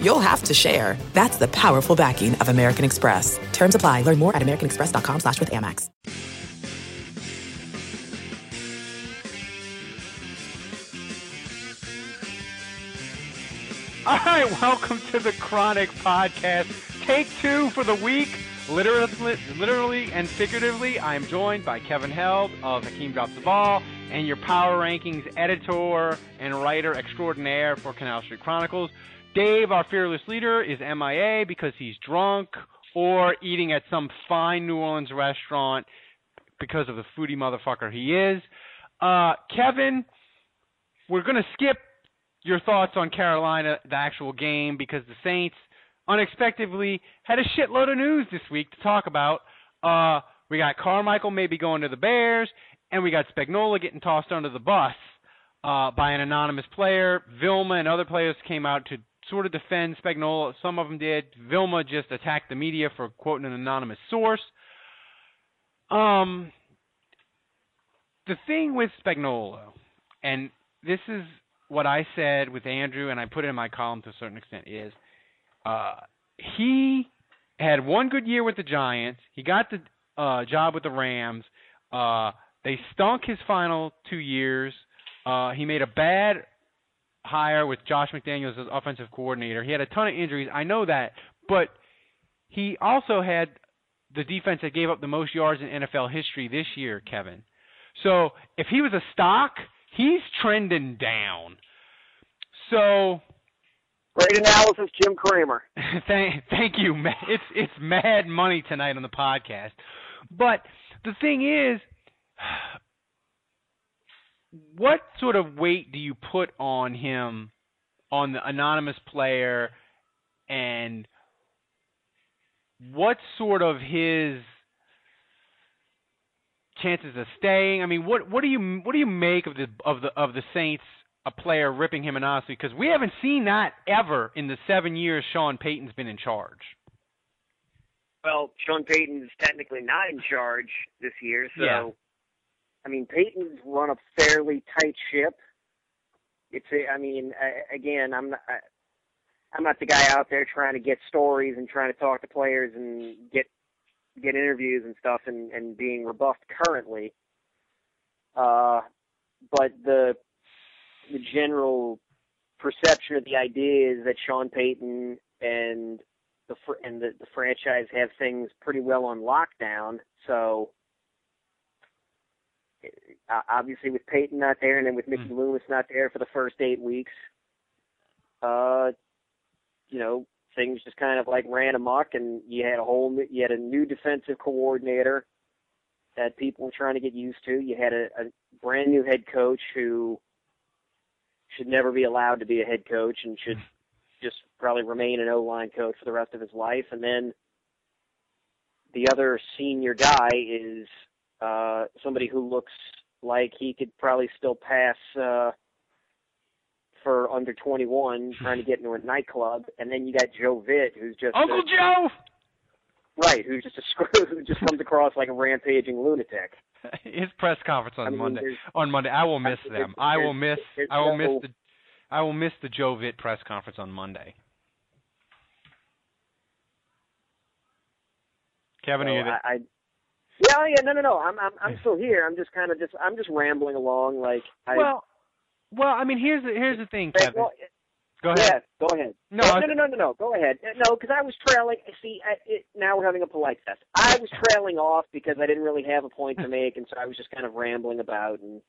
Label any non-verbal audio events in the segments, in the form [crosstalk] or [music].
you'll have to share. That's the powerful backing of American Express. Terms apply. Learn more at americanexpress.com slash with Amex. All right, welcome to the Chronic Podcast. Take two for the week. Literally, literally and figuratively, I am joined by Kevin Held of Hakeem Drops the Ball and your Power Rankings editor and writer extraordinaire for Canal Street Chronicles. Dave, our fearless leader, is MIA because he's drunk or eating at some fine New Orleans restaurant because of the foodie motherfucker he is. Uh, Kevin, we're going to skip your thoughts on Carolina, the actual game, because the Saints unexpectedly had a shitload of news this week to talk about. Uh, we got Carmichael maybe going to the Bears, and we got Spagnuolo getting tossed under the bus uh, by an anonymous player. Vilma and other players came out to sort of defend Spagnuolo. Some of them did. Vilma just attacked the media for quoting an anonymous source. Um, the thing with Spagnuolo, and this is what I said with Andrew, and I put it in my column to a certain extent, is uh, he had one good year with the Giants. He got the uh, job with the Rams. Uh, they stunk his final two years. Uh, he made a bad hire with Josh McDaniels as offensive coordinator. He had a ton of injuries. I know that, but he also had the defense that gave up the most yards in NFL history this year, Kevin. So if he was a stock, he's trending down. So great analysis, Jim Cramer. [laughs] thank, thank you. It's it's mad money tonight on the podcast. But the thing is, what sort of weight do you put on him, on the anonymous player, and what sort of his chances of staying? I mean, what what do you what do you make of the of the of the Saints a player ripping him anonymously? Because we haven't seen that ever in the seven years Sean Payton's been in charge. Well, Sean Payton's technically not in charge this year, so yeah. I mean Payton's run a fairly tight ship. It's a, I mean, I, again, I'm not. I, I'm not the guy out there trying to get stories and trying to talk to players and get get interviews and stuff and, and being rebuffed currently. Uh, but the the general perception of the idea is that Sean Payton and the and the, the franchise have things pretty well on lockdown. So uh, obviously with Payton not there and then with Mickey Mm. Loomis not there for the first eight weeks, uh, you know things just kind of like ran amok, and you had a whole new, you had a new defensive coordinator that people were trying to get used to. You had a, a brand new head coach who should never be allowed to be a head coach and should just probably remain an O line coach for the rest of his life. And then the other senior guy is uh, somebody who looks like he could probably still pass uh, for under 21, [laughs] trying to get into a nightclub. And then you got Joe Vitt, who's just Uncle a, Joe. right, who's just a screw [laughs] who just comes across like a rampaging lunatic. [laughs] His press conference on I mean, Monday. On Monday, I will miss them. I will miss. I will miss the. I will miss the Joe Vitt press conference on Monday. Kevin, So are you there? I, I yeah, yeah, no, no, no. I'm, I'm, I'm still here. I'm just kind of just, I'm just rambling along. Like, I, well, well, I mean, here's the here's the thing, Kevin. well, Go ahead. Yeah, go ahead. No, no, no, no, no, no. Go ahead. Uh, No, because I was trailing. See, I, it, now we're having a polite test. I was trailing off because I didn't really have a point to make, and so I was just kind of rambling about and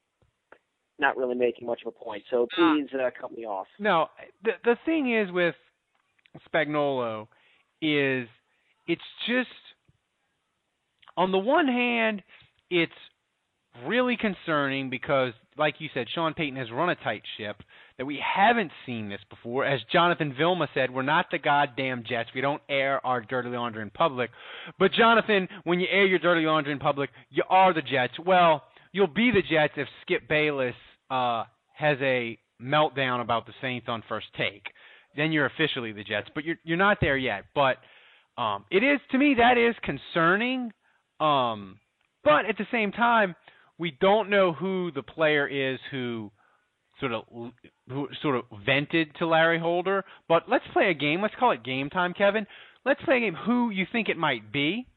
not really making much of a point. So please uh, cut me off. No, the the thing is with Spagnuolo is it's just on the one hand it's really concerning because, like you said, Sean Payton has run a tight ship that we haven't seen this before. As Jonathan Vilma said, we're not the goddamn Jets. We don't air our dirty laundry in public. But Jonathan, when you air your dirty laundry in public, you are the Jets. Well, you'll be the Jets if Skip Bayless uh, has a meltdown about the Saints on first take. Then you're officially the Jets, but you're you're not there yet. But um, it is to me that is concerning. Um, but at the same time, we don't know who the player is who sort of who sort of vented to Larry Holder. But let's play a game. Let's call it game time, Kevin. Let's play a game. Who you think it might be?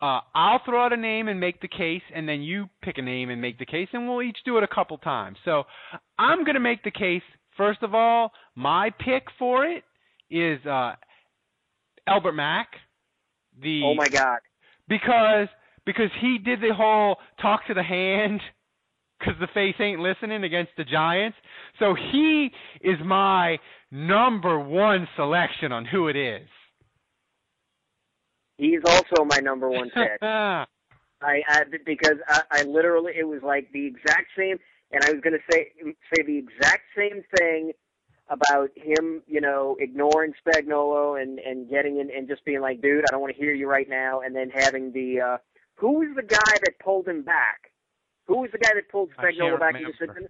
Uh, I'll throw out a name and make the case, and then you pick a name and make the case, and we'll each do it a couple times. So I'm going to make the case. First of all, my pick for it is uh, Elbert Mack. The oh my God! Because because he did the whole talk to the hand because the face ain't listening against the Giants. So he is my number one selection on who it is. He's also my number one pick. [laughs] I, I because I, I literally it was like the exact same, and I was going to say say the exact same thing about him, you know, ignoring Spagnuolo and and getting in and just being like, dude, I don't want to hear you right now, and then having the uh who was the guy that pulled him back? Who was the guy that pulled Spagnuolo back? Remember.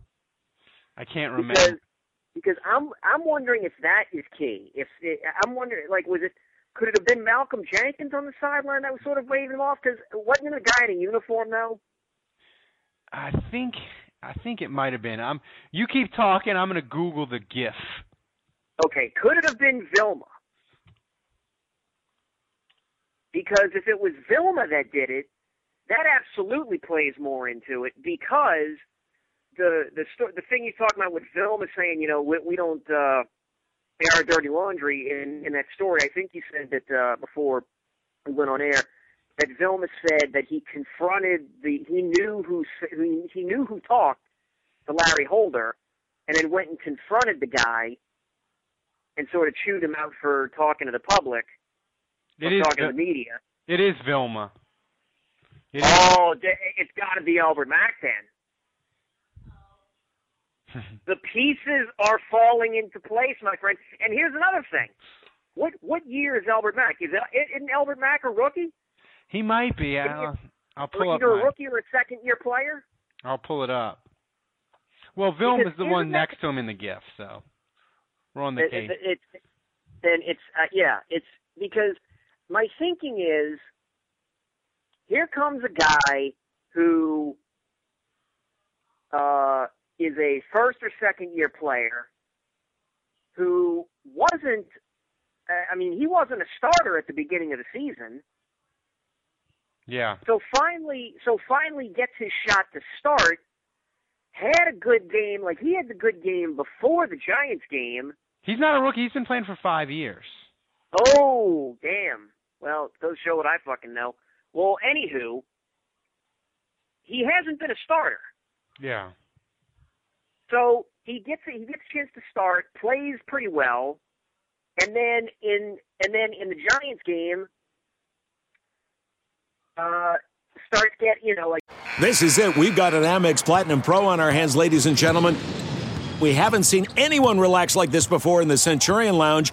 I can't remember. Because, because I'm I'm wondering if that is key. If it, I'm wondering, like, was it could it have been Malcolm Jenkins on the sideline that was sort of waving him off? Because wasn't it a guy in a uniform though? I think I think it might have been. I'm. You keep talking. I'm going to Google the GIF. Okay, could it have been Vilma? Because if it was Vilma that did it, that absolutely plays more into it because the the the thing he's talking about with Vilma saying, you know, we, we don't uh, air our dirty laundry in in that story. I think he said that uh, before we went on air that Vilma said that he confronted the he knew who he, he knew who talked to Larry Holder, and then went and confronted the guy and sort of chewed him out for talking to the public, it is talking to the media. It is Vilma. It oh, it's got to be Elbert Mack then. [laughs] the pieces are falling into place, my friend. And here's another thing. What what year is Elbert Mack? Is it isn't Elbert Mack a rookie? He might be. I'll, I'll pull up. Either a rookie or a second year player. I'll pull it up. Well, Vilm is the one next to him in the gift, so we're on the it, case. It, it, then it's uh, yeah, it's because my thinking is here comes a guy who uh, is a first or second year player who wasn't. Uh, I mean, he wasn't a starter at the beginning of the season. Yeah. So finally, so finally gets his shot to start. Had a good game, like he had the good game before the Giants game. He's not a rookie. He's been playing for five years. Oh, damn. Well, those show what I fucking know. Well, anywho, he hasn't been a starter. Yeah. So he gets a, he gets a chance to start, plays pretty well, and then in and then in the Giants game, uh, starts get you know like. This is it. We've got an Amex Platinum Pro on our hands, ladies and gentlemen. We haven't seen anyone relax like this before in the Centurion Lounge.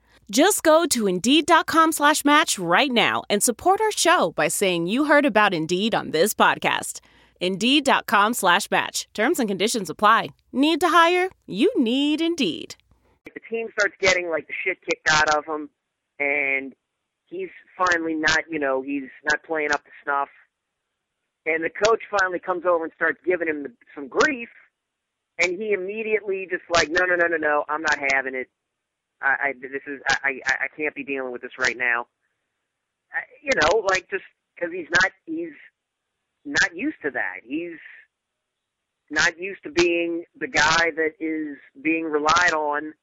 Just go to Indeed.com slash match right now and support our show by saying you heard about Indeed on this podcast. Indeed.com slash match. Terms and conditions apply. Need to hire? You need Indeed. The team starts getting like the shit kicked out of him, and he's finally not, you know, he's not playing up to snuff. And the coach finally comes over and starts giving him the, some grief, and he immediately just like, no, no, no, no, no, I'm not having it. I, I this is, I, I, I can't be dealing with this right now. I, you know, like just because he's not, he's not used to that. He's not used to being the guy that is being relied on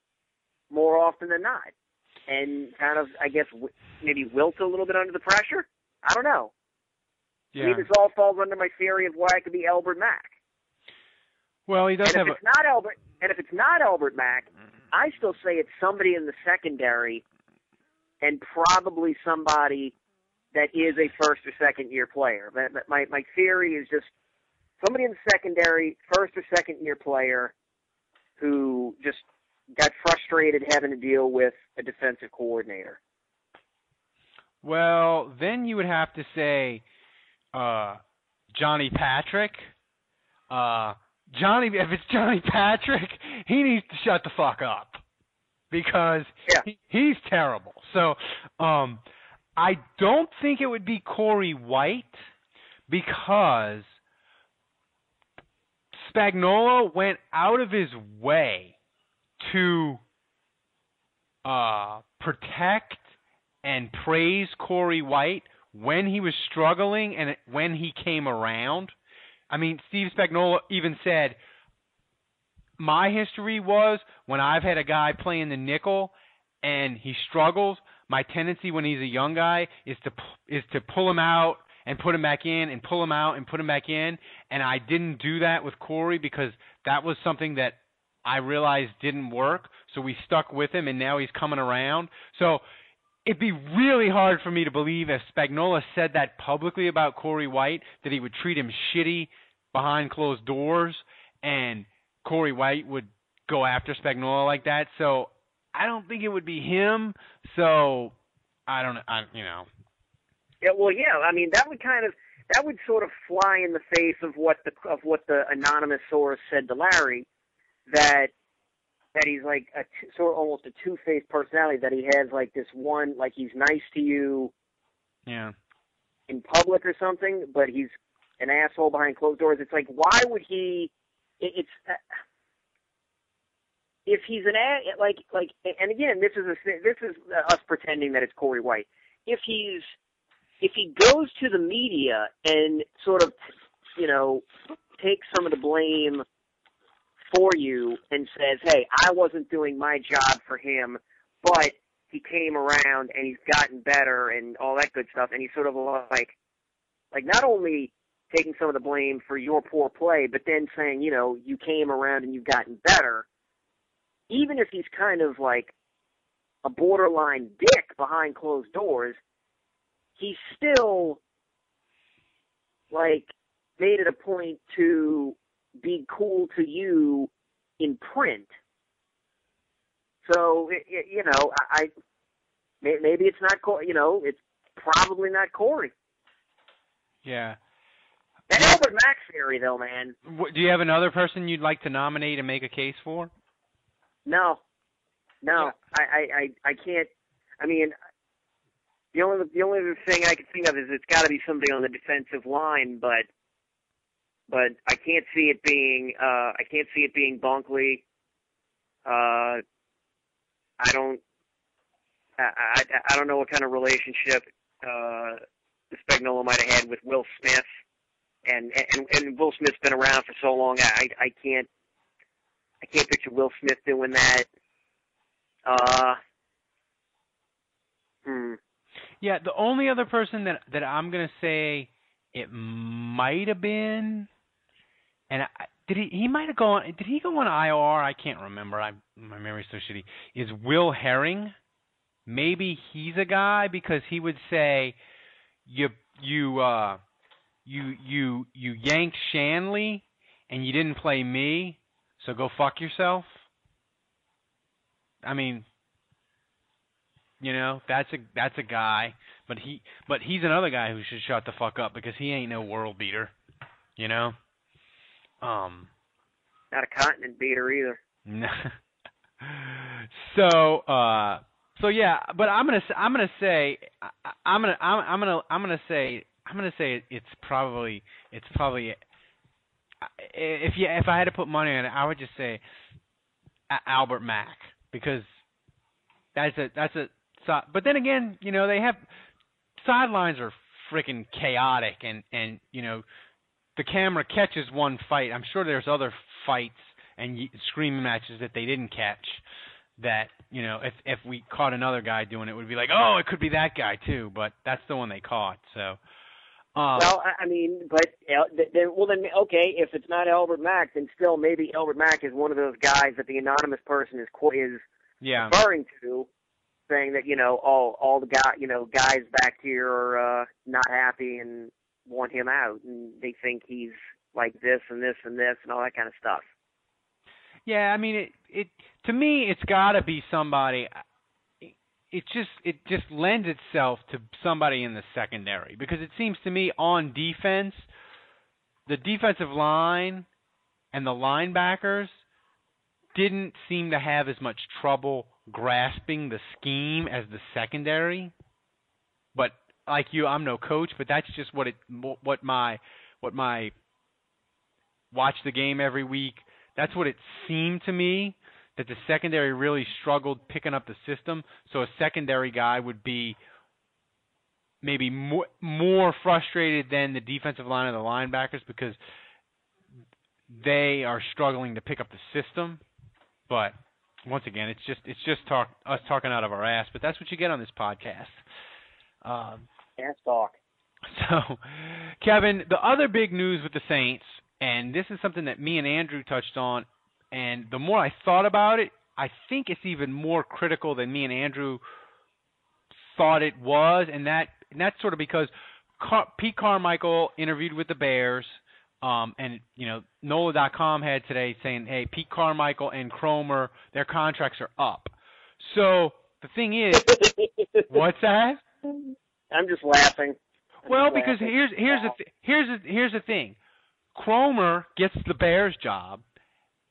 more often than not, and kind of, I guess, maybe wilt a little bit under the pressure. I don't know. Yeah. I mean, this all falls under my theory of why it could be Elbert Mack. Well, he does and have. if it's not Elbert, and if it's not Elbert Mack, I still say it's somebody in the secondary, and probably somebody that is a first or second year player. But, my my theory is just somebody in the secondary, first or second year player, who just got frustrated having to deal with a defensive coordinator. Well, then you would have to say uh, Johnny Patrick. Uh, Johnny, if it's Johnny Patrick, he needs to shut the fuck up because Yeah. he, he's terrible. So, um, I don't think it would be Corey White because Spagnuolo went out of his way to uh, protect and praise Corey White when he was struggling and when he came around. I mean, Steve Spagnuolo even said, "My history was when I've had a guy playing the nickel and he struggles. My tendency when he's a young guy is to is to pull him out and put him back in and pull him out and put him back in. And I didn't do that with Corey because that was something that I realized didn't work. So we stuck with him, and now he's coming around. So it'd be really hard for me to believe if Spagnuolo said that publicly about Corey White that he would treat him shitty behind closed doors, and Corey White would go after Spagnuolo like that. So I don't think it would be him. So I don't, I, you know, Yeah, well, yeah. I mean, that would kind of that would sort of fly in the face of what the of what the anonymous source said to Larry, that that he's like a t- sort of almost a two faced personality. That he has like this one, like he's nice to you yeah. in public or something, but he's an asshole behind closed doors. It's like, why would he? It, it's uh, if he's an a like like, and again, this is a this is us pretending that it's Corey White. If he's if he goes to the media and sort of, you know, takes some of the blame for you and says, "Hey, I wasn't doing my job for him, but he came around and he's gotten better and all that good stuff," and he's sort of like, like not only taking some of the blame for your poor play, but then saying, you know, you came around and you've gotten better. Even if he's kind of like a borderline dick behind closed doors, he still like made it a point to be cool to you in print. So it, it, you know, I, I maybe it's not Corey. You know, it's probably not Corey. Yeah. That Elbert theory, though, man. Do you have another person you'd like to nominate and make a case for? No, no, I, I, I, I can't. I mean, the only the only other thing I can think of is it's got to be somebody on the defensive line, but but I can't see it being uh I can't see it being Bunkley. Uh, I don't. I, I I don't know what kind of relationship uh Spagnuolo might have had with Will Smith, and and and Will Smith's been around for so long. I I can't I can't picture Will Smith doing that. Uh, hmm. Yeah, the only other person that that I'm gonna say it might have been, and I, did he? He might have gone. Did he go on IR? I can't remember. I my memory's so shitty. Is Will Herring? Maybe he's a guy because he would say, you you uh you you you yanked Shanle and you didn't play me, so go fuck yourself. I mean, you know, that's a that's a guy, but he but he's another guy who should shut the fuck up because he ain't no world beater. You know? Um Not a continent beater either. [laughs] so uh So yeah, but I'm gonna I'm gonna say I'm gonna I'm, I'm gonna I'm gonna say I'm gonna say it's probably it's probably if you if I had to put money on it, I would just say Elbert Mack because that's a that's a but then again, you know they have sidelines are freaking chaotic and and you know the camera catches one fight. I'm sure there's other fights and screaming matches that they didn't catch that you know if if we caught another guy doing it, would be like oh it could be that guy too but that's the one they caught so um, well I mean but then well then okay if it's not Elbert Mack then still maybe Elbert Mack is one of those guys that the anonymous person is is yeah. referring to saying that you know all all the guy you know guys back here are uh not happy and want him out and they think he's like this and this and this and all that kind of stuff yeah, I mean it. It to me, it's got to be somebody. It just it just lends itself to somebody in the secondary because it seems to me on defense, the defensive line and the linebackers didn't seem to have as much trouble grasping the scheme as the secondary. But like you, I'm no coach, but that's just what it what my what my watch the game every week that's what it seemed to me that the secondary really struggled picking up the system. So a secondary guy would be maybe more more frustrated than the defensive line of the linebackers because they are struggling to pick up the system. But once again, it's just it's just talk us talking out of our ass. But that's what you get on this podcast. Um, So, Kevin, the other big news with the Saints and this is something that me and Andrew touched on. And the more I thought about it, I think it's even more critical than me and Andrew thought it was, and that and that's sort of because Car- Pete Carmichael interviewed with the Bears, um, and you know NOLA.com had today saying, "Hey, Pete Carmichael and Kromer, their contracts are up." So the thing is, [laughs] what's that? I'm just laughing. I'm well, just because laughing. here's here's wow. the th- here's the, here's the thing. Kromer gets the Bears job,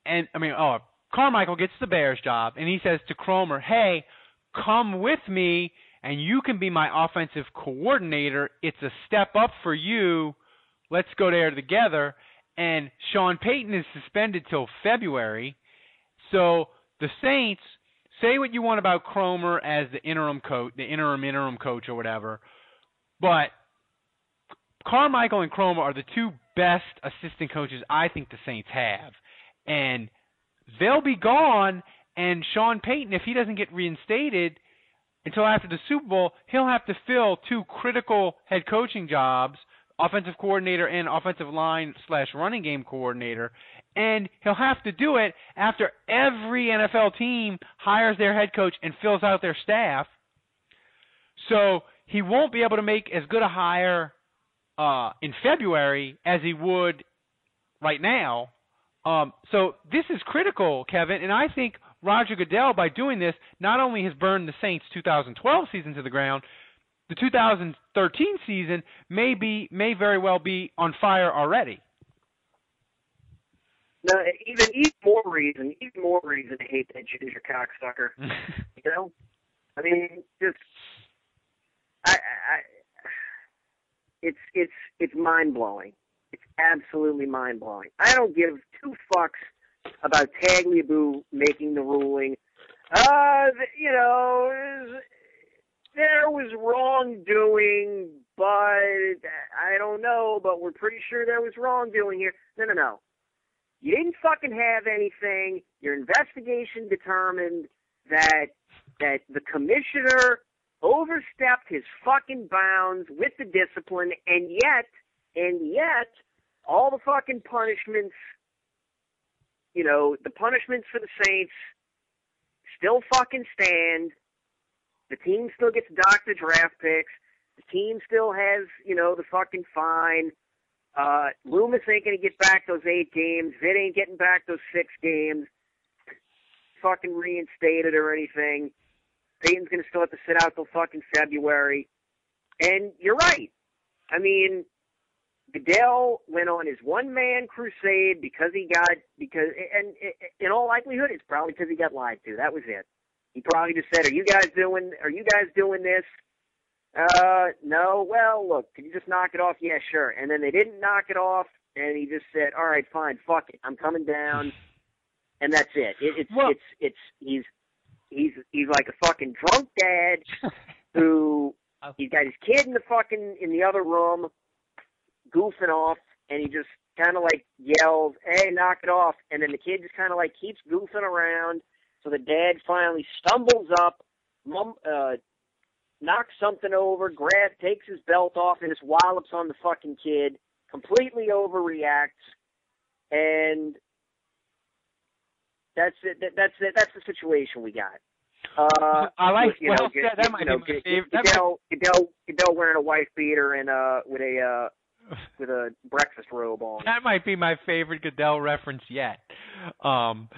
and I mean, oh, Carmichael gets the Bears job, and he says to Kromer, "Hey, come with me, and you can be my offensive coordinator. It's a step up for you. Let's go there together." And Sean Payton is suspended till February, so the Saints say what you want about Kromer as the interim coach, the interim interim coach or whatever, but Carmichael and Kromer are the two best assistant coaches I think the Saints have. And they'll be gone and Sean Payton, if he doesn't get reinstated until after the Super Bowl, he'll have to fill two critical head coaching jobs, offensive coordinator and offensive line slash running game coordinator. And he'll have to do it after every NFL team hires their head coach and fills out their staff. So he won't be able to make as good a hire uh, in February as he would right now. Um, so this is critical, Kevin, and I think Roger Goodell, by doing this, not only has burned the Saints' 2012 season to the ground, the 2013 season may be may very well be on fire already. No, even even more reason, even more reason to hate that ginger cocksucker. [laughs] you know, I mean, just I, I it's it's it's mind blowing. It's absolutely mind blowing. I don't give two fucks about Tagliabue making the ruling. Uh, you know, there was wrongdoing, but I don't know. But we're pretty sure there was wrongdoing here. No, no, no. You didn't fucking have anything. Your investigation determined that that the commissioner overstepped his fucking bounds with the discipline, and yet, and yet, all the fucking punishments, you know, the punishments for the Saints still fucking stand. The team still gets docked the draft picks. The team still has, you know, the fucking fine. Uh, Loomis ain't gonna get back those eight games. Vitt ain't getting back those six games. Fucking reinstated or anything. Payton's going to still have to sit out till fucking February. And you're right. I mean, Goodell went on his one man crusade because he got because and in all likelihood it's probably because he got lied to. That was it. He probably just said, "Are you guys doing? Are you guys doing this?" Uh, no. Well, look, can you just knock it off? Yeah, sure. And then they didn't knock it off, and he just said, "All right, fine, fuck it, I'm coming down," and that's it. it it's Well- it's it's he's he's he's like a fucking drunk dad [laughs] who he's got his kid in the fucking in the other room goofing off, and he just kind of like yells, "Hey, knock it off!" And then the kid just kind of like keeps goofing around. So the dad finally stumbles up, mum, uh, knocks something over, grab, takes his belt off, and just wallops on the fucking kid. Completely overreacts, and that's it. That, that's it. That's the situation we got. Uh, I like- you know, well, G- yeah, that you might know, be my favorite- might- Goodell, Goodell, Goodell wearing a wife beater and uh with a uh with a breakfast robe on. That might be my favorite Goodell reference yet. Um,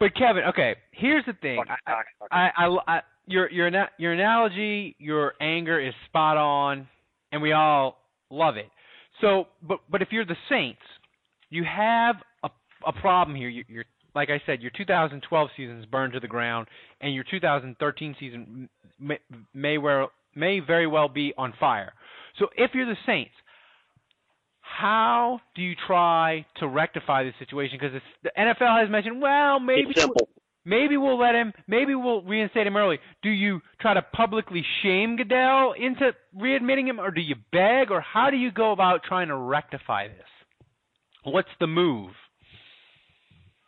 but Kevin, okay, here's the thing. I. I, I, I, your your your analogy, your anger is spot on, and we all love it. So, but but if you're the Saints, you have a a problem here. You, you're like I said, your 2012 season is burned to the ground, and your 2013 season may, may well may very well be on fire. So, if you're the Saints, how do you try to rectify this situation? Because the NFL has mentioned, well, maybe maybe we'll let him, maybe we'll reinstate him early. Do you try to publicly shame Goodell into readmitting him, or do you beg, or how do you go about trying to rectify this? What's the move?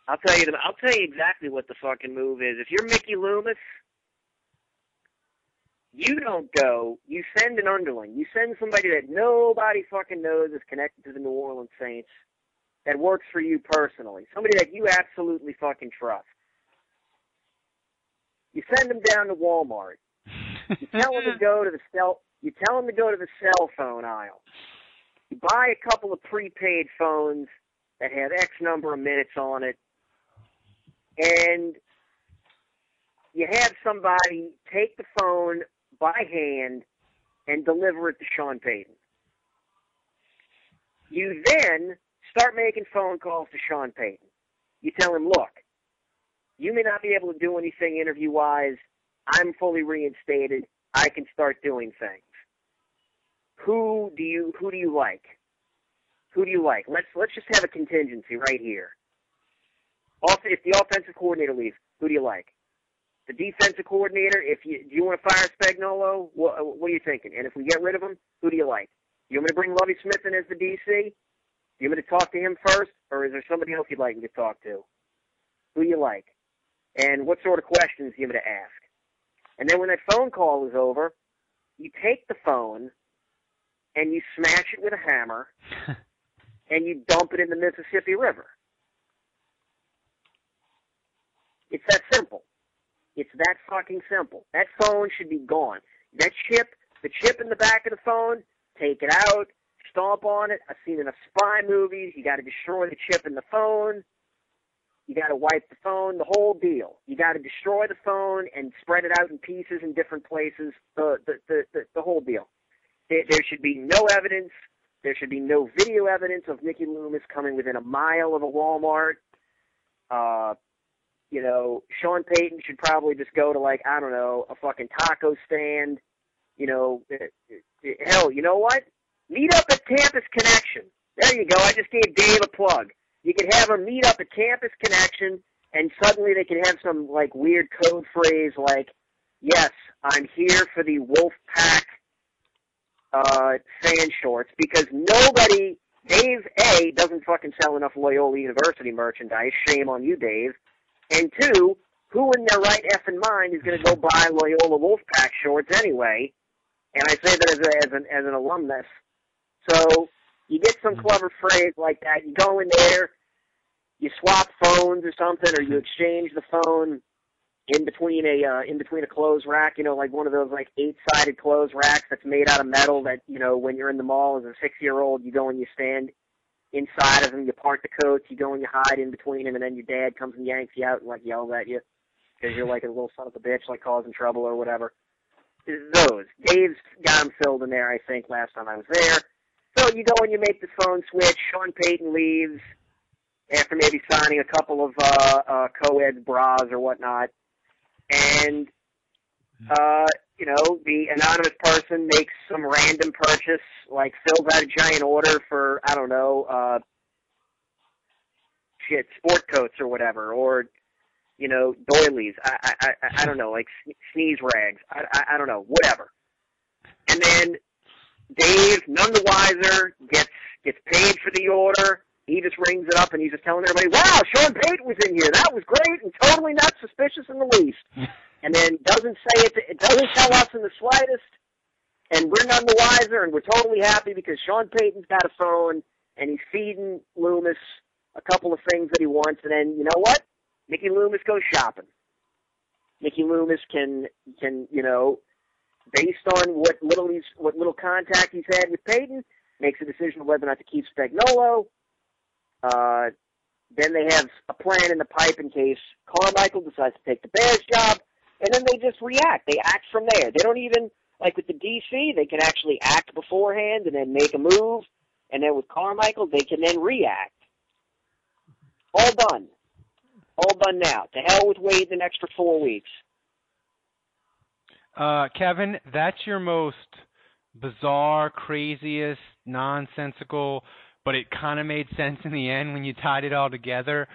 I'll tell you. The, I'll tell you exactly what the fucking move is. If you're Mickey Loomis, you don't go. You send an underling. You send somebody that nobody fucking knows is connected to the New Orleans Saints, that works for you personally. Somebody that you absolutely fucking trust. You send them down to Walmart. You [laughs] tell them to go to the cell. You tell them to go to the cell phone aisle. You buy a couple of prepaid phones that have X number of minutes on it, and you have somebody take the phone by hand and deliver it to Sean Payton. You then start making phone calls to Sean Payton. You tell him, look, you may not be able to do anything interview wise. I'm fully reinstated. I can start doing things. Who do you who do you like? Who do you like? Let's let's just have a contingency right here. Also, if the offensive coordinator leaves, who do you like? The defensive coordinator. If you do you want to fire Spagnuolo? What, what are you thinking? And if we get rid of him, who do you like? You want me to bring Lovie Smith in as the DC? Do you want me to talk to him first, or is there somebody else you'd like me to talk to? Who do you like? And what sort of questions do you want me to ask? And then when that phone call is over, you take the phone and you smash it with a hammer [laughs] and you dump it in the Mississippi River. It's that simple. It's that fucking simple. That phone should be gone. That chip, the chip in the back of the phone, take it out, stomp on it. I've seen enough spy movies. You got to destroy the chip in the phone. You got to wipe the phone, the whole deal. You got to destroy the phone and spread it out in pieces in different places. The the the the, the whole deal. There, there should be no evidence. There should be no video evidence of Mickey Loomis coming within a mile of a Walmart. Uh, you know, Sean Payton should probably just go to like I don't know a fucking taco stand. You know, eh, eh, hell, you know what? Meet up at Campus Connection. There you go. I just gave Dave a plug. You could have them meet up at Campus Connection, and suddenly they could have some like weird code phrase like, "Yes, I'm here for the Wolfpack uh, fan shorts," because nobody, Dave A, doesn't fucking sell enough Loyola University merchandise. Shame on you, Dave. And two, who in their right effing mind is going to go buy Loyola Wolfpack shorts anyway? And I say that as, a, as an as an alumnus. So you get some clever phrase like that. You go in there, you swap phones or something, or you exchange the phone in between a uh, in between a clothes rack. You know, like one of those like eight sided clothes racks that's made out of metal. That you know, when you're in the mall as a six year old, you go and you stand inside of them. You park the coats. You go and you hide in between them, and then your dad comes and yanks you out and like yells at you because you're like a little son of a bitch, like causing trouble or whatever. Those Dave's got them filled in there. I think last time I was there. So you go and you make the phone switch. Sean Payton leaves after maybe signing a couple of uh, uh, co-ed bras or whatnot, and uh, you know, the anonymous person makes some random purchase, like fills out a giant order for I don't know, uh, shit, sport coats or whatever, or you know, doilies. I I I, I don't know, like sneeze rags. I, I I don't know, whatever. And then Dave, none the wiser, gets gets paid for the order. He just rings it up and he's just telling everybody, "Wow, Sean Payton was in here. That was great and totally not suspicious in the least." [laughs] and then doesn't say it. It doesn't tell us in the slightest, and we're none the wiser, and we're totally happy because Sean Payton's got a phone and he's feeding Loomis a couple of things that he wants, and then you know what? Mickey Loomis goes shopping. Mickey Loomis can can you know, based on what little he's what little contact he's had with Payton, makes a decision whether or not to keep Spagnuolo. Uh, then they have a plan in the pipe in case Carmichael decides to take the Bears job and then they just react. They act from there. They don't even like with the DC, they can actually act beforehand and then make a move, and then with Carmichael, they can then react. All done. All done now. To hell with waiting an extra four weeks. Uh, Kevin, that's your most bizarre, craziest, nonsensical, but it kind of made sense in the end when you tied it all together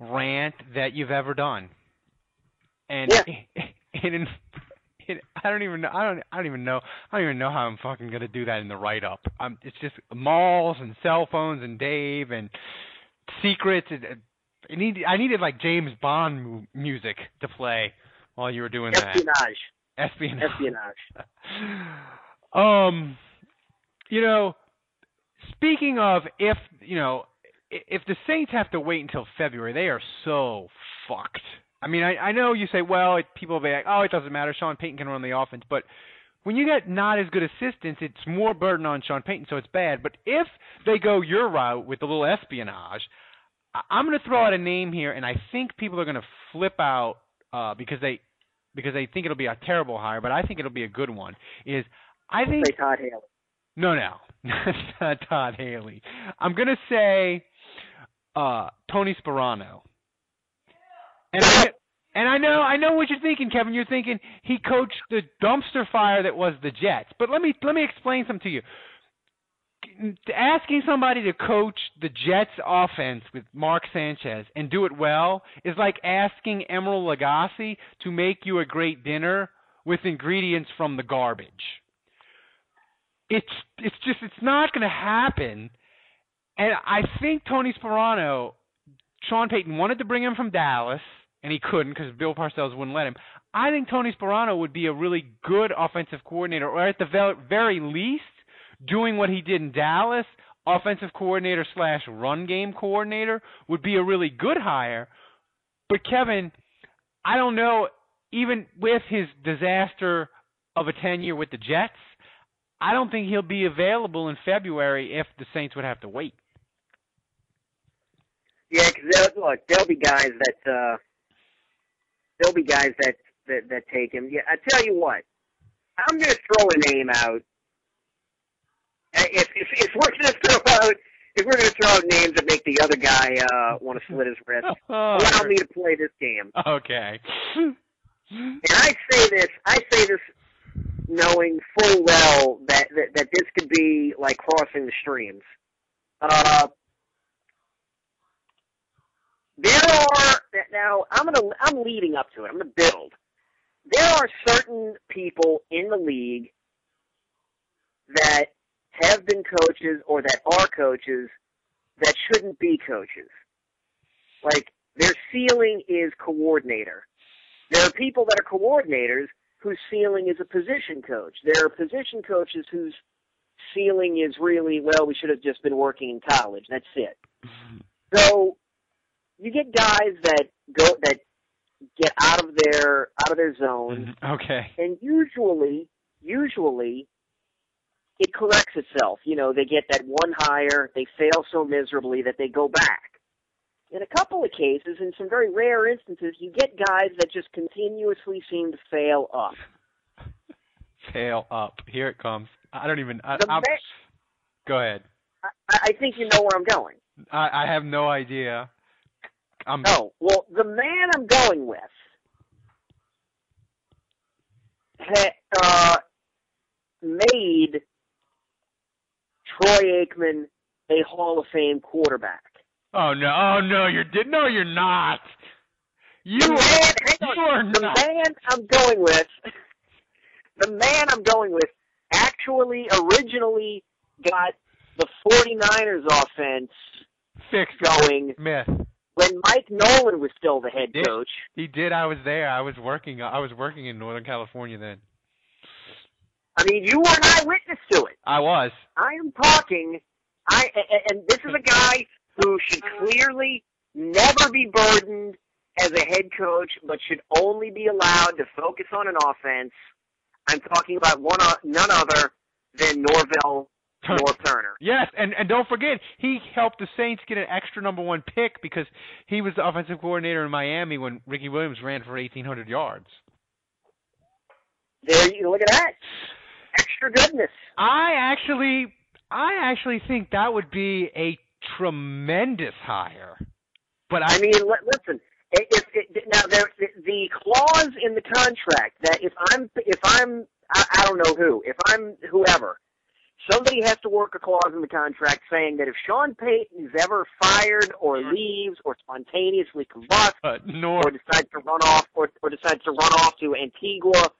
rant that you've ever done and yeah. it, it, it, I don't even know. I don't. I don't even know. I don't even know how I'm fucking gonna do that in the write up. Um, it's just malls and cell phones and Dave and secrets. It, it need. I needed like James Bond mu- music to play while you were doing Espionage. that. Espionage. Espionage. [laughs] um, you know, speaking of if you know if the Saints have to wait until February, they are so fucked. I mean, I, I know you say, well, it, people will be like, oh, it doesn't matter. Sean Payton can run the offense, but when you get not as good assistants, it's more burden on Sean Payton, so it's bad. But if they go your route with a little espionage, I'm going to throw out a name here, and I think people are going to flip out uh, because they because they think it'll be a terrible hire, but I think it'll be a good one. Is I think say Todd Haley. No, no, [laughs] not Todd Haley. I'm going to say uh, Tony Sparano. And I, and I know I know what you're thinking, Kevin. You're thinking he coached the dumpster fire that was the Jets. But let me let me explain something to you. Asking somebody to coach the Jets offense with Mark Sanchez and do it well is like asking Emeril Lagasse to make you a great dinner with ingredients from the garbage. It's it's just it's not going to happen. And I think Tony Sparano, Sean Payton wanted to bring him from Dallas and he couldn't because Bill Parcells wouldn't let him. I think Tony Sparano would be a really good offensive coordinator, or at the very least, doing what he did in Dallas, offensive coordinator slash run game coordinator, would be a really good hire. But Kevin, I don't know. Even with his disaster of a tenure with the Jets, I don't think he'll be available in February if the Saints would have to wait. Yeah, because look, there'll be guys that uh, there'll be guys that that, that take him. Yeah, I tell you what, I'm going to throw a name out. If if, if we're going [laughs] to throw out if we're going to throw out names that make the other guy uh, want to slit his wrist, [laughs] oh, allow me to play this game. Okay. and I say this, I say this knowing full well that that, that this could be like crossing the streams. Uh, there are now. I'm gonna. I'm leading up to it. I'm gonna build. There are certain people in the league that have been coaches or that are coaches that shouldn't be coaches. Like their ceiling is coordinator. There are people that are coordinators whose ceiling is a position coach. There are position coaches whose ceiling is really well. We should have just been working in college. That's it. Mm-hmm. So you get guys that go that get out of their out of their zone. Mm-hmm. Okay. And usually, usually, it corrects itself. You know, they get that one hire, they fail so miserably that they go back. In a couple of cases, in some very rare instances, you get guys that just continuously seem to fail up. [laughs] fail up. Here it comes. I don't even. I, I'm, go ahead. I, I think you know where I'm going. I, I have no idea. I'm, no. Well, the man I'm going with ha, uh, made Troy Aikman a Hall of Fame quarterback. Oh no! Oh no! You're did no, you're not. You the are, man, hang you are the not. man I'm going with, [laughs] the man I'm going with, actually originally got the 49ers offense Fixed going myth. When Mike Nolan was still the head Did- coach. He did. I was there. I was working. I was working in Northern California then. I mean, you were an eyewitness to it. I was. I am talking. I and this is a guy who should clearly never be burdened as a head coach, but should only be allowed to focus on an offense. I'm talking about one none other than Norvell Norv Turner. Yes, and and don't forget, he helped the Saints get an extra number one pick because he was the offensive coordinator in Miami when Ricky Williams ran for 1,800 yards. There you look at that. Extra goodness. I actually, I actually think that would be a tremendous hire. But I, I mean, li- listen. i- If, if now there the, the clause in the contract that if I'm if I'm I, I don't know who if I'm whoever somebody has to work a clause in the contract saying that if Sean Payton is ever fired or leaves or spontaneously combusts uh, nor or decides to run off or, or decides to run off to Antigua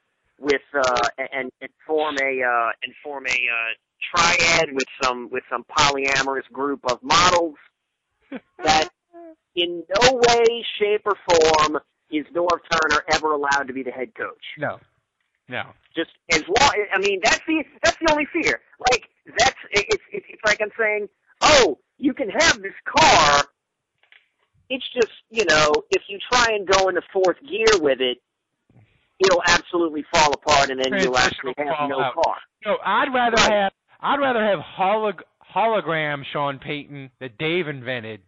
with uh and, and form a uh and form a uh triad with some with some polyamorous group of models [laughs] that in no way, shape or form is Norv Turner ever allowed to be the head coach. no, no. Just as long I mean that's the that's the only fear. Like that's it's it's, it's like I'm saying, "Oh, you can have this car it's just, you know, if you try and go into fourth gear with it, it'll absolutely fall apart, and then you'll actually have no out. car. No, I'd rather Right. have I'd rather have holog- hologram Sean Payton that Dave invented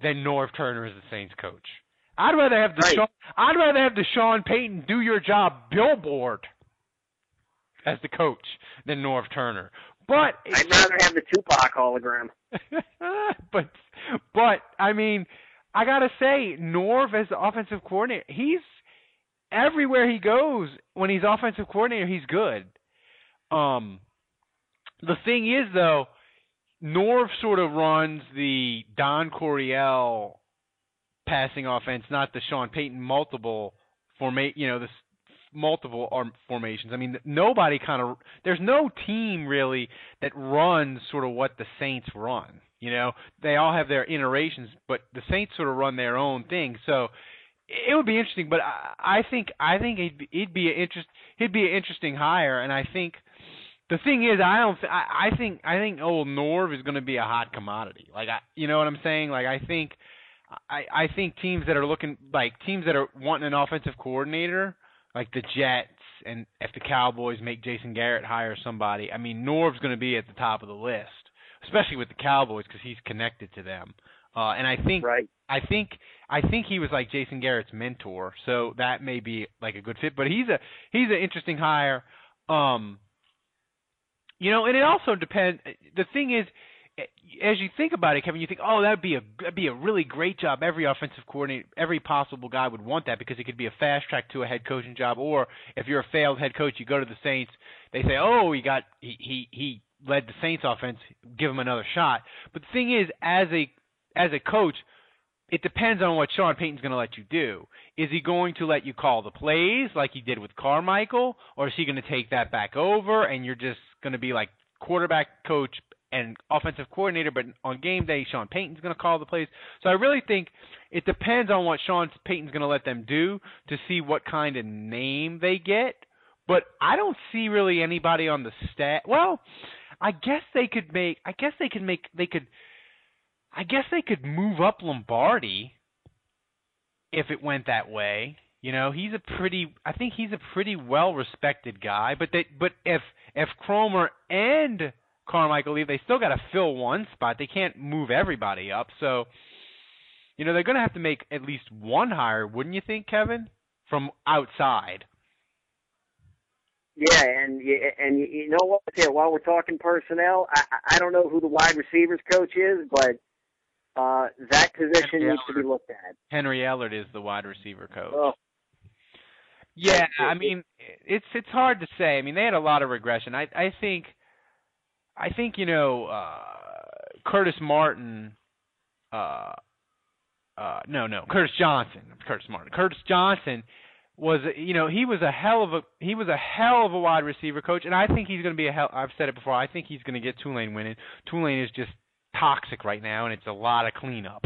than Norv Turner as the Saints coach. I'd rather have the Right. Sean, I'd rather have the Sean Payton do your job billboard as the coach than Norv Turner. But [laughs] I'd rather have the Tupac hologram. [laughs] but but I mean, I gotta say, Norv as the offensive coordinator, he's everywhere he goes when he's offensive coordinator, he's good. Um, the thing is though, Norv sort of runs the Don Coryell passing offense, not the Sean Payton multiple forma- you know, the s- multiple arm formations. I mean, nobody kind of there's no team really that runs sort of what the Saints run. You know, they all have their iterations, but the Saints sort of run their own thing. So it would be interesting, but I, I think I think it'd be, he'd be an interest he'd be an interesting hire, and I think the thing is I don't th- I, I think I think old Norv is going to be a hot commodity. Like I you know what I'm saying? Like I think I I think teams that are looking like teams that are wanting an offensive coordinator like the Jets and if the Cowboys make Jason Garrett hire somebody, I mean Norv's going to be at the top of the list, especially with the Cowboys because he's connected to them. Uh, and I think Right. I think I think he was like Jason Garrett's mentor, so that may be like a good fit. But he's a he's an interesting hire. Um, you know, and it also depends. The thing is, as you think about it, Kevin, you think, oh, that'd be a that'd be a really great job. Every offensive coordinator, every possible guy would want that because it could be a fast track to a head coaching job. Or if you're a failed head coach, you go to the Saints. They say, oh, he got he he he led the Saints offense. Give him another shot. But the thing is, as a as a coach, it depends on what Sean Payton's going to let you do. Is he going to let you call the plays like he did with Carmichael, or is he going to take that back over and you're just going to be like quarterback coach and offensive coordinator, but on game day, Sean Payton's going to call the plays. So I really think it depends on what Sean Payton's going to let them do to see what kind of name they get. But I don't see really anybody on the stat. Well, I guess they could make. I guess they could make. They could. I guess they could move up Lombardi if it went that way. You know, he's a pretty I think he's a pretty well respected guy, but they but if if Kromer and Carmichael leave, they still got to fill one spot. They can't move everybody up. So, you know, they're going to have to make at least one hire, wouldn't you think, Kevin? From outside. Yeah, and y- and y- you know what? While we're talking personnel, I I- I don't know who the wide receivers coach is, but uh that position Henry needs to be looked at. Henry Ellard is the wide receiver coach. Oh, Yeah, I mean, it's it's hard to say. I mean, they had a lot of regression. I I think, I think you know, uh, Curtis Martin. Uh, uh, no, no, Curtis Johnson. Curtis Martin. Curtis Johnson was you know he was a hell of a he was a hell of a wide receiver coach, and I think he's going to be a hell. I've said it before. I think he's going to get Tulane winning. Tulane is just toxic right now, and it's a lot of cleanup.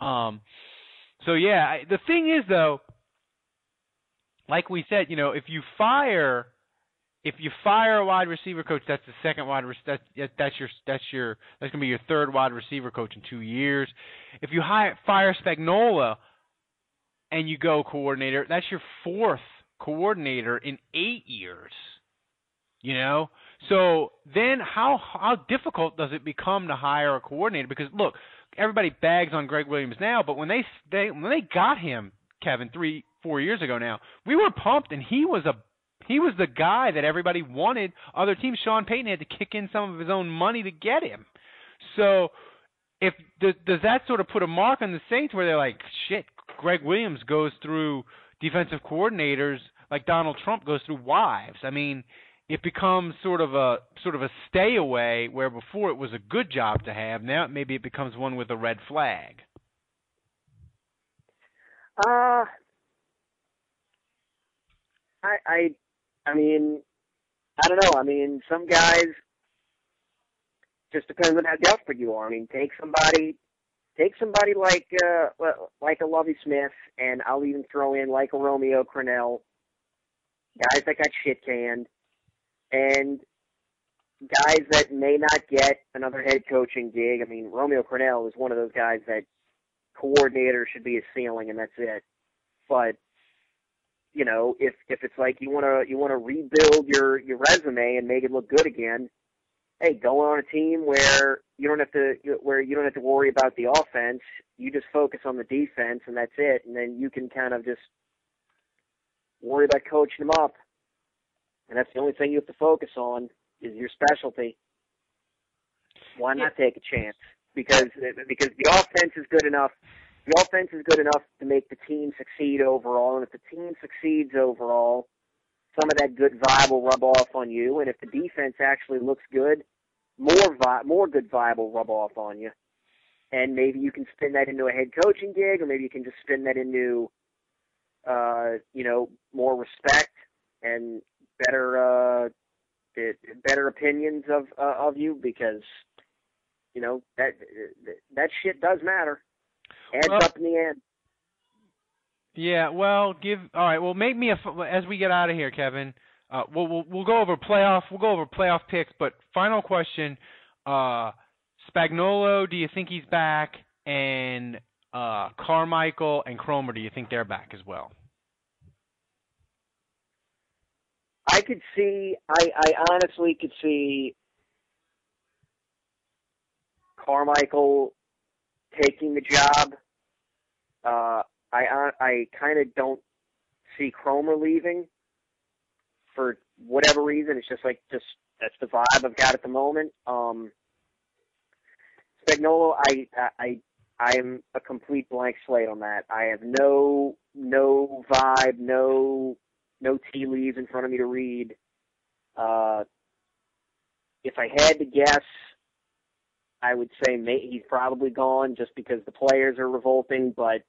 Um, so yeah, I, the thing is though, like we said, you know, if you fire if you fire a wide receiver coach, that's the second wide re- that's that's your that's your that's gonna be your third wide receiver coach in two years. If you hire fire Spagnuolo, and you go coordinator, that's your fourth coordinator in eight years. You know, so then how how difficult does it become to hire a coordinator? Because look, everybody bags on Gregg Williams now, but when they they when they got him, Kevin, three four years ago now, we were pumped, and he was a he was the guy that everybody wanted. Other teams, Sean Payton had to kick in some of his own money to get him. So, if does, that sort of put a mark on the Saints where they're like, shit, Gregg Williams goes through defensive coordinators like Donald Trump goes through wives. I mean, it becomes sort of a sort of a stay away where before it was a good job to have. Now maybe it becomes one with a red flag. Uh I I I mean I don't know. I mean some guys just depends on how desperate you are. I mean take somebody take somebody like uh like a Lovie Smith, and I'll even throw in like a Romeo Crennel, guys that got shit canned, and guys that may not get another head coaching gig. I mean, Romeo Crennel is one of those guys that coordinator should be a ceiling, and that's it. But you know, if if it's like you want to you want to rebuild your your resume and make it look good again, hey, go on a team where you don't have to where you don't have to worry about the offense. You just focus on the defense, and that's it. And then you can kind of just worry about coaching them up. And that's the only thing you have to focus on is your specialty. Why not take a chance? Because because the offense is good enough. The offense is good enough to make the team succeed overall, and if the team succeeds overall, some of that good vibe will rub off on you. And if the defense actually looks good, more vi- more good vibe will rub off on you. And maybe you can spin that into a head coaching gig, or maybe you can just spin that into, uh, you know, more respect and better, uh, better opinions of uh, of you because, you know, that that shit does matter. Adds well, up in the end. Yeah, well, give all right. Well, make me a as we get out of here, Kevin. Uh, we'll, we'll we'll go over playoff. We'll go over playoff picks. But final question: uh, Spagnuolo, do you think he's back? And uh, Carmichael and Kromer, do you think they're back as well? I could see. I I honestly could see Carmichael taking the job. Uh, I I kind of don't see Kromer leaving for whatever reason. It's just like just that's the vibe I've got at the moment. Um, Spagnuolo, I I I am a complete blank slate on that. I have no no vibe, no no tea leaves in front of me to read. Uh, if I had to guess, I would say may, he's probably gone just because the players are revolting. But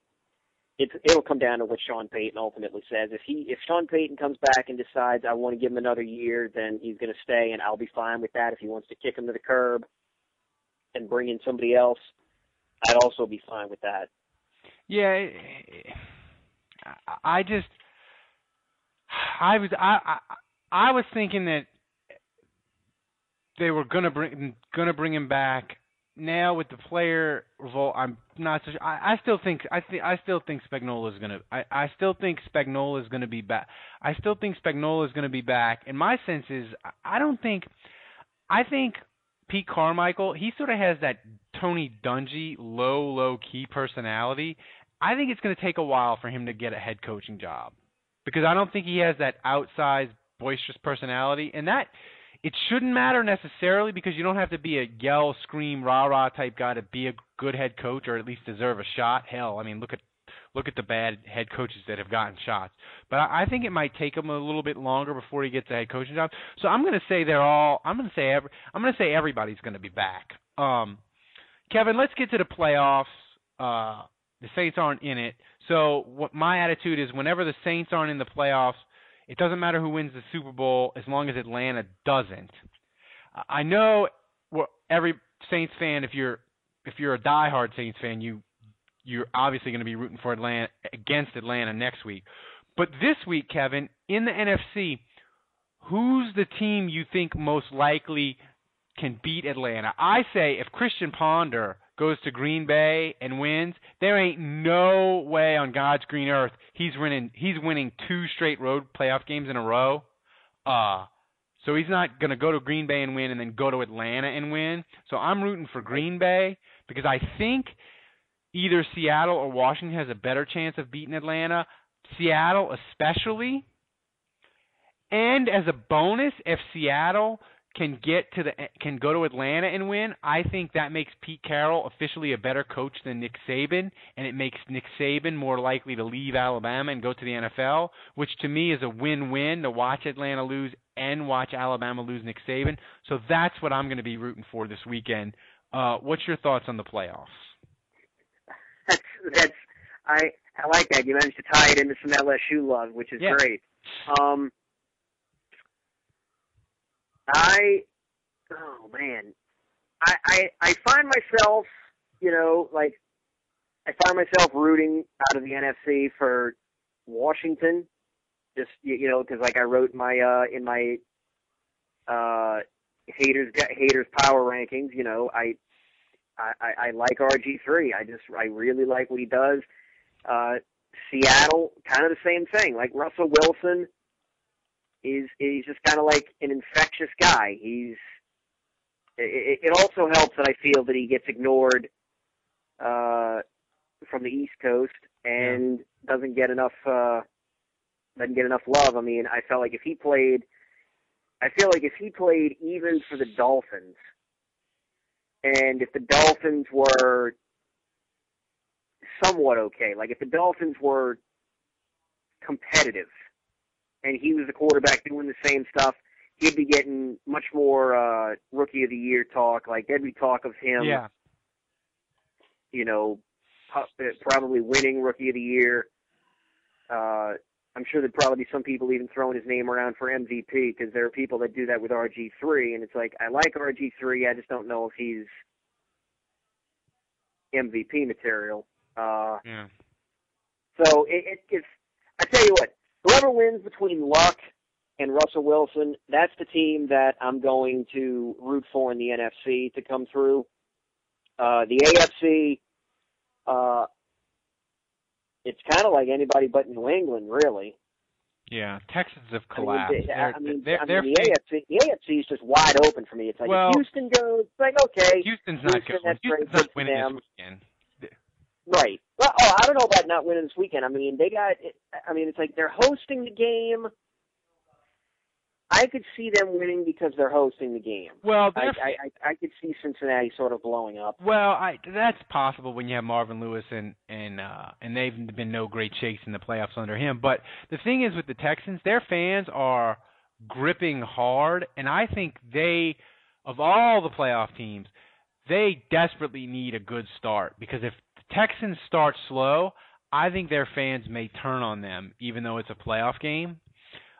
it's it'll come down to what Sean Payton ultimately says. If he if Sean Payton comes back and decides I want to give him another year, then he's going to stay, and I'll be fine with that. If he wants to kick him to the curb and bring in somebody else, I'd also be fine with that. Yeah, I just I was I I, I was thinking that they were gonna bring gonna bring him back now with the player revolt, I'm not so. Sure. I, I still think I think I still think Spagnuolo is gonna. I, I still think Spagnuolo is gonna be back. I still think Spagnuolo is gonna be back. And my sense is, I don't think. I think Pete Carmichael. He sort of has that Tony Dungy low, low key personality. I think it's going to take a while for him to get a head coaching job because I don't think he has that outsized boisterous personality, and that it shouldn't matter necessarily because you don't have to be a yell, scream, rah rah type guy to be a good head coach or at least deserve a shot. Hell, I mean, look at look at the bad head coaches that have gotten shots. But I, I think it might take him a little bit longer before he gets a head coaching job. So I'm going to say they're all. I'm going to say every. I'm going to say everybody's going to be back. Um, Kevin, let's get to the playoffs. Uh, the Saints aren't in it. So what my attitude is, whenever the Saints aren't in the playoffs, it doesn't matter who wins the Super Bowl as long as Atlanta doesn't. I know every Saints fan, if you're if you're a diehard Saints fan, you you're obviously going to be rooting for Atlanta against Atlanta next week. But this week, Kevin, in the NFC, who's the team you think most likely can beat Atlanta? I say if Christian Ponder goes to Green Bay and wins, there ain't no way on God's green earth he's winning he's winning two straight road playoff games in a row. Uh so he's not going to go to Green Bay and win and then go to Atlanta and win. So I'm rooting for Green Bay because I think either Seattle or Washington has a better chance of beating Atlanta. Seattle especially. And as a bonus, if Seattle can get to the can go to Atlanta and win, I think that makes Pete Carroll officially a better coach than Nick Saban, and it makes Nick Saban more likely to leave Alabama and go to the NFL, which to me is a win-win to watch Atlanta lose and watch Alabama lose Nick Saban. So that's what I'm going to be rooting for this weekend. Uh, what's your thoughts on the playoffs? That's that's I I like that. You managed to tie it into some LSU love, which is yeah. great. Um, I, oh man, I, I I find myself, you know, like I find myself rooting out of the NFC for Washington, just you know, because like I wrote my uh in my uh haters haters power rankings, you know, I I I like RG three. I just I really like what he does. Uh, Seattle, kind of the same thing. Like Russell Wilson, he's he's just kind of like an infectious guy. He's it, it also helps that I feel that he gets ignored uh, from the East Coast and yeah. doesn't get enough uh, doesn't get enough love. I mean, I felt like if he played, I feel like if he played even for the Dolphins, and if the Dolphins were somewhat okay, like if the Dolphins were competitive and he was the quarterback doing the same stuff, he'd be getting much more uh rookie of the year talk. Like there'd be talk of him, yeah. you know, probably winning rookie of the year. Uh, I'm sure there'd probably be some people even throwing his name around for MVP because there are people that do that with RG3, and it's like I like RG3, I just don't know if he's MVP material. Uh, yeah. So it, it, it's I tell you what, whoever wins between Luck and Russell Wilson, that's the team that I'm going to root for in the NFC to come through. Uh, the AFC, uh, it's kind of like anybody but New England, really. Yeah, Texans have collapsed. I mean, they're, I they're, mean, the AFC, the AFC is just wide open for me. It's like well, if Houston goes, it's like okay, Houston's Houston, not good. That's Houston's not winning them. this weekend. Right. Well, oh, I don't know about not winning this weekend. I mean, they got. I mean, it's like they're hosting the game. I could see them winning because they're hosting the game. Well, I, I, I I could see Cincinnati sort of blowing up. Well, I that's possible when you have Marvin Lewis and and uh and they've been no great shakes in the playoffs under him. But the thing is with the Texans, their fans are gripping hard, and I think they, of all the playoff teams, they desperately need a good start because if Texans start slow, I think their fans may turn on them, even though it's a playoff game.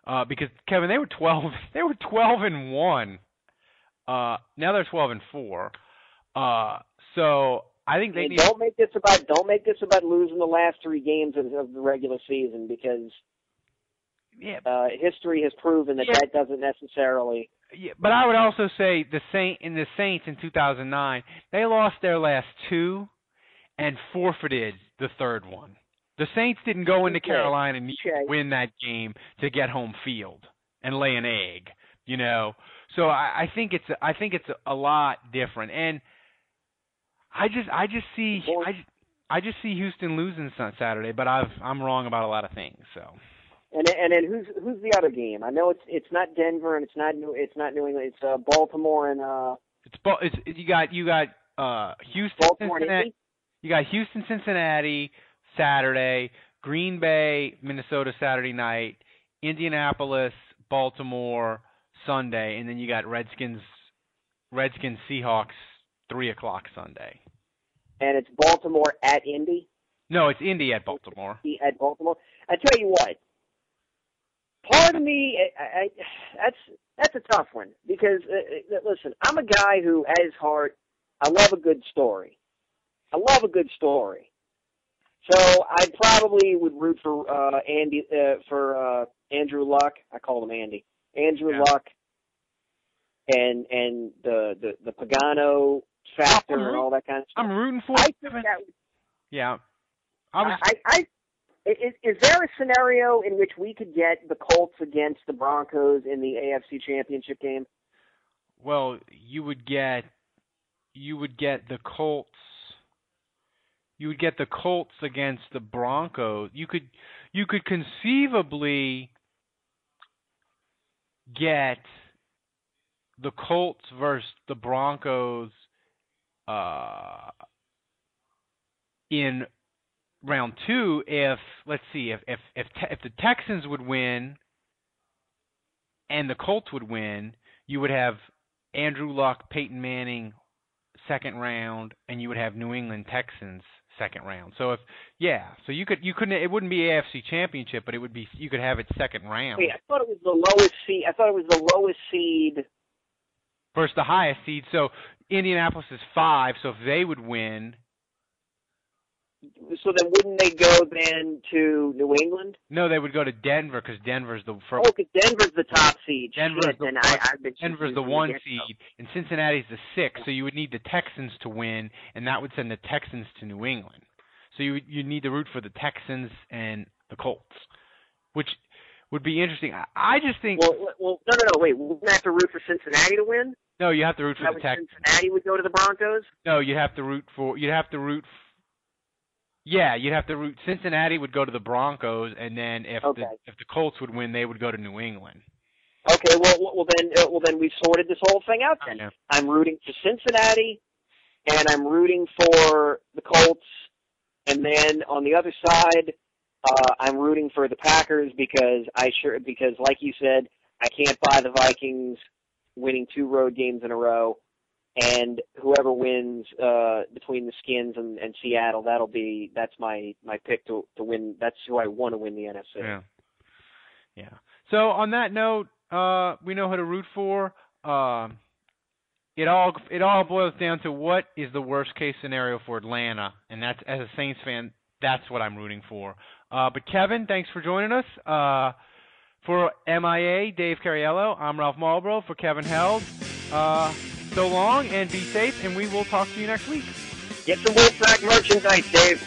Uh, because Kevin, they were twelve. [laughs] They were twelve and one. Uh, now they're twelve and four. Uh, so I think they And need. don't make this about don't make this about losing the last three games of, of the regular season because Yeah, uh, history has proven that Yeah. that doesn't necessarily. yeah, but I would also say the Saint in the Saints in 2009, they lost their last two, and forfeited the third one. The Saints didn't go into Okay. Carolina and Okay. win that game to get home field and lay an egg, you know. So I, I think it's I think it's a lot different, and I just I just see I just, I just see Houston losing on Saturday, but I've I'm wrong about a lot of things. So And and then who's who's the other game? I know it's it's not Denver and it's not New it's not New England. It's uh, Baltimore and uh, it's it's you got you got uh Houston Baltimore and Cincinnati, Indy. You got Houston Cincinnati Saturday, Green Bay, Minnesota Saturday night, Indianapolis, Baltimore Sunday, and then you got Redskins, Redskins Seahawks three o'clock Sunday. And it's Baltimore at Indy. No, it's Indy at Baltimore. At Baltimore. I tell you what. Part of me, I, I, that's that's a tough one because uh, uh, listen, I'm a guy who, at his heart, I love a good story. I love a good story. So I probably would root for uh Andy uh, for uh Andrew Luck. I call him Andy. Andrew Yeah. Luck and and the the the Pagano factor and all that kind of stuff. I'm rooting for. I it, think that Yeah, I was. I, I, is, is there a scenario in which we could get the Colts against the Broncos in the AFC Championship game? Well, you would get you would get the Colts you would get the Colts against the Broncos. You could you could conceivably get the Colts versus the Broncos uh in round 2 if let's see if if if te- if the Texans would win and the Colts would win, you would have Andrew Luck, Peyton Manning, second round, and you would have New England Texans second round. So if yeah, so you could you couldn't it wouldn't be AFC Championship, but it would be you could have it second round Wait, I thought it was the lowest seed. I thought it was the lowest seed. versus the highest seed. So Indianapolis is five. So if they would win, So then, wouldn't they go then to New England? no, they would go to Denver because Denver's the Oh, because Denver's the top seed. Denver's Shit, the one- I, Denver's the one again. seed, and Cincinnati's the six. So you would need the Texans to win, and that would send the Texans to New England. So you you need to root for the Texans and the Colts, which would be interesting. I, I just think Well, well, no, no, no. Wait, wouldn't have to root for Cincinnati to win. no, you have to root for That the Texans. Cincinnati would go to the Broncos. No, you'd have to root for you'd have to root. Yeah, you'd have to root. Cincinnati would go to the Broncos, and then if Okay. the if the Colts would win, they would go to New England. Okay, well, well well, then, uh, well then we've sorted this whole thing out. Then I'm rooting for Cincinnati, and I'm rooting for the Colts, and then on the other side, uh, I'm rooting for the Packers because I sure because like you said, I can't buy the Vikings winning two road games in a row, and whoever wins uh, between the Skins and, and Seattle, that'll be that's my my pick to to win. That's who I want to win the NFC. Yeah. Yeah. So on that note, uh, we know who to root for. Um, it all it all boils down to what is the worst case scenario for Atlanta, and that's as a Saints fan, that's what I'm rooting for. Uh, but Kevin, thanks for joining us. Uh, for MIA, Dave Cariello, I'm Ralph Marlboro. For Kevin Held, uh, so long and be safe, and we will talk to you next week. Get some Wolfpack merchandise, Dave.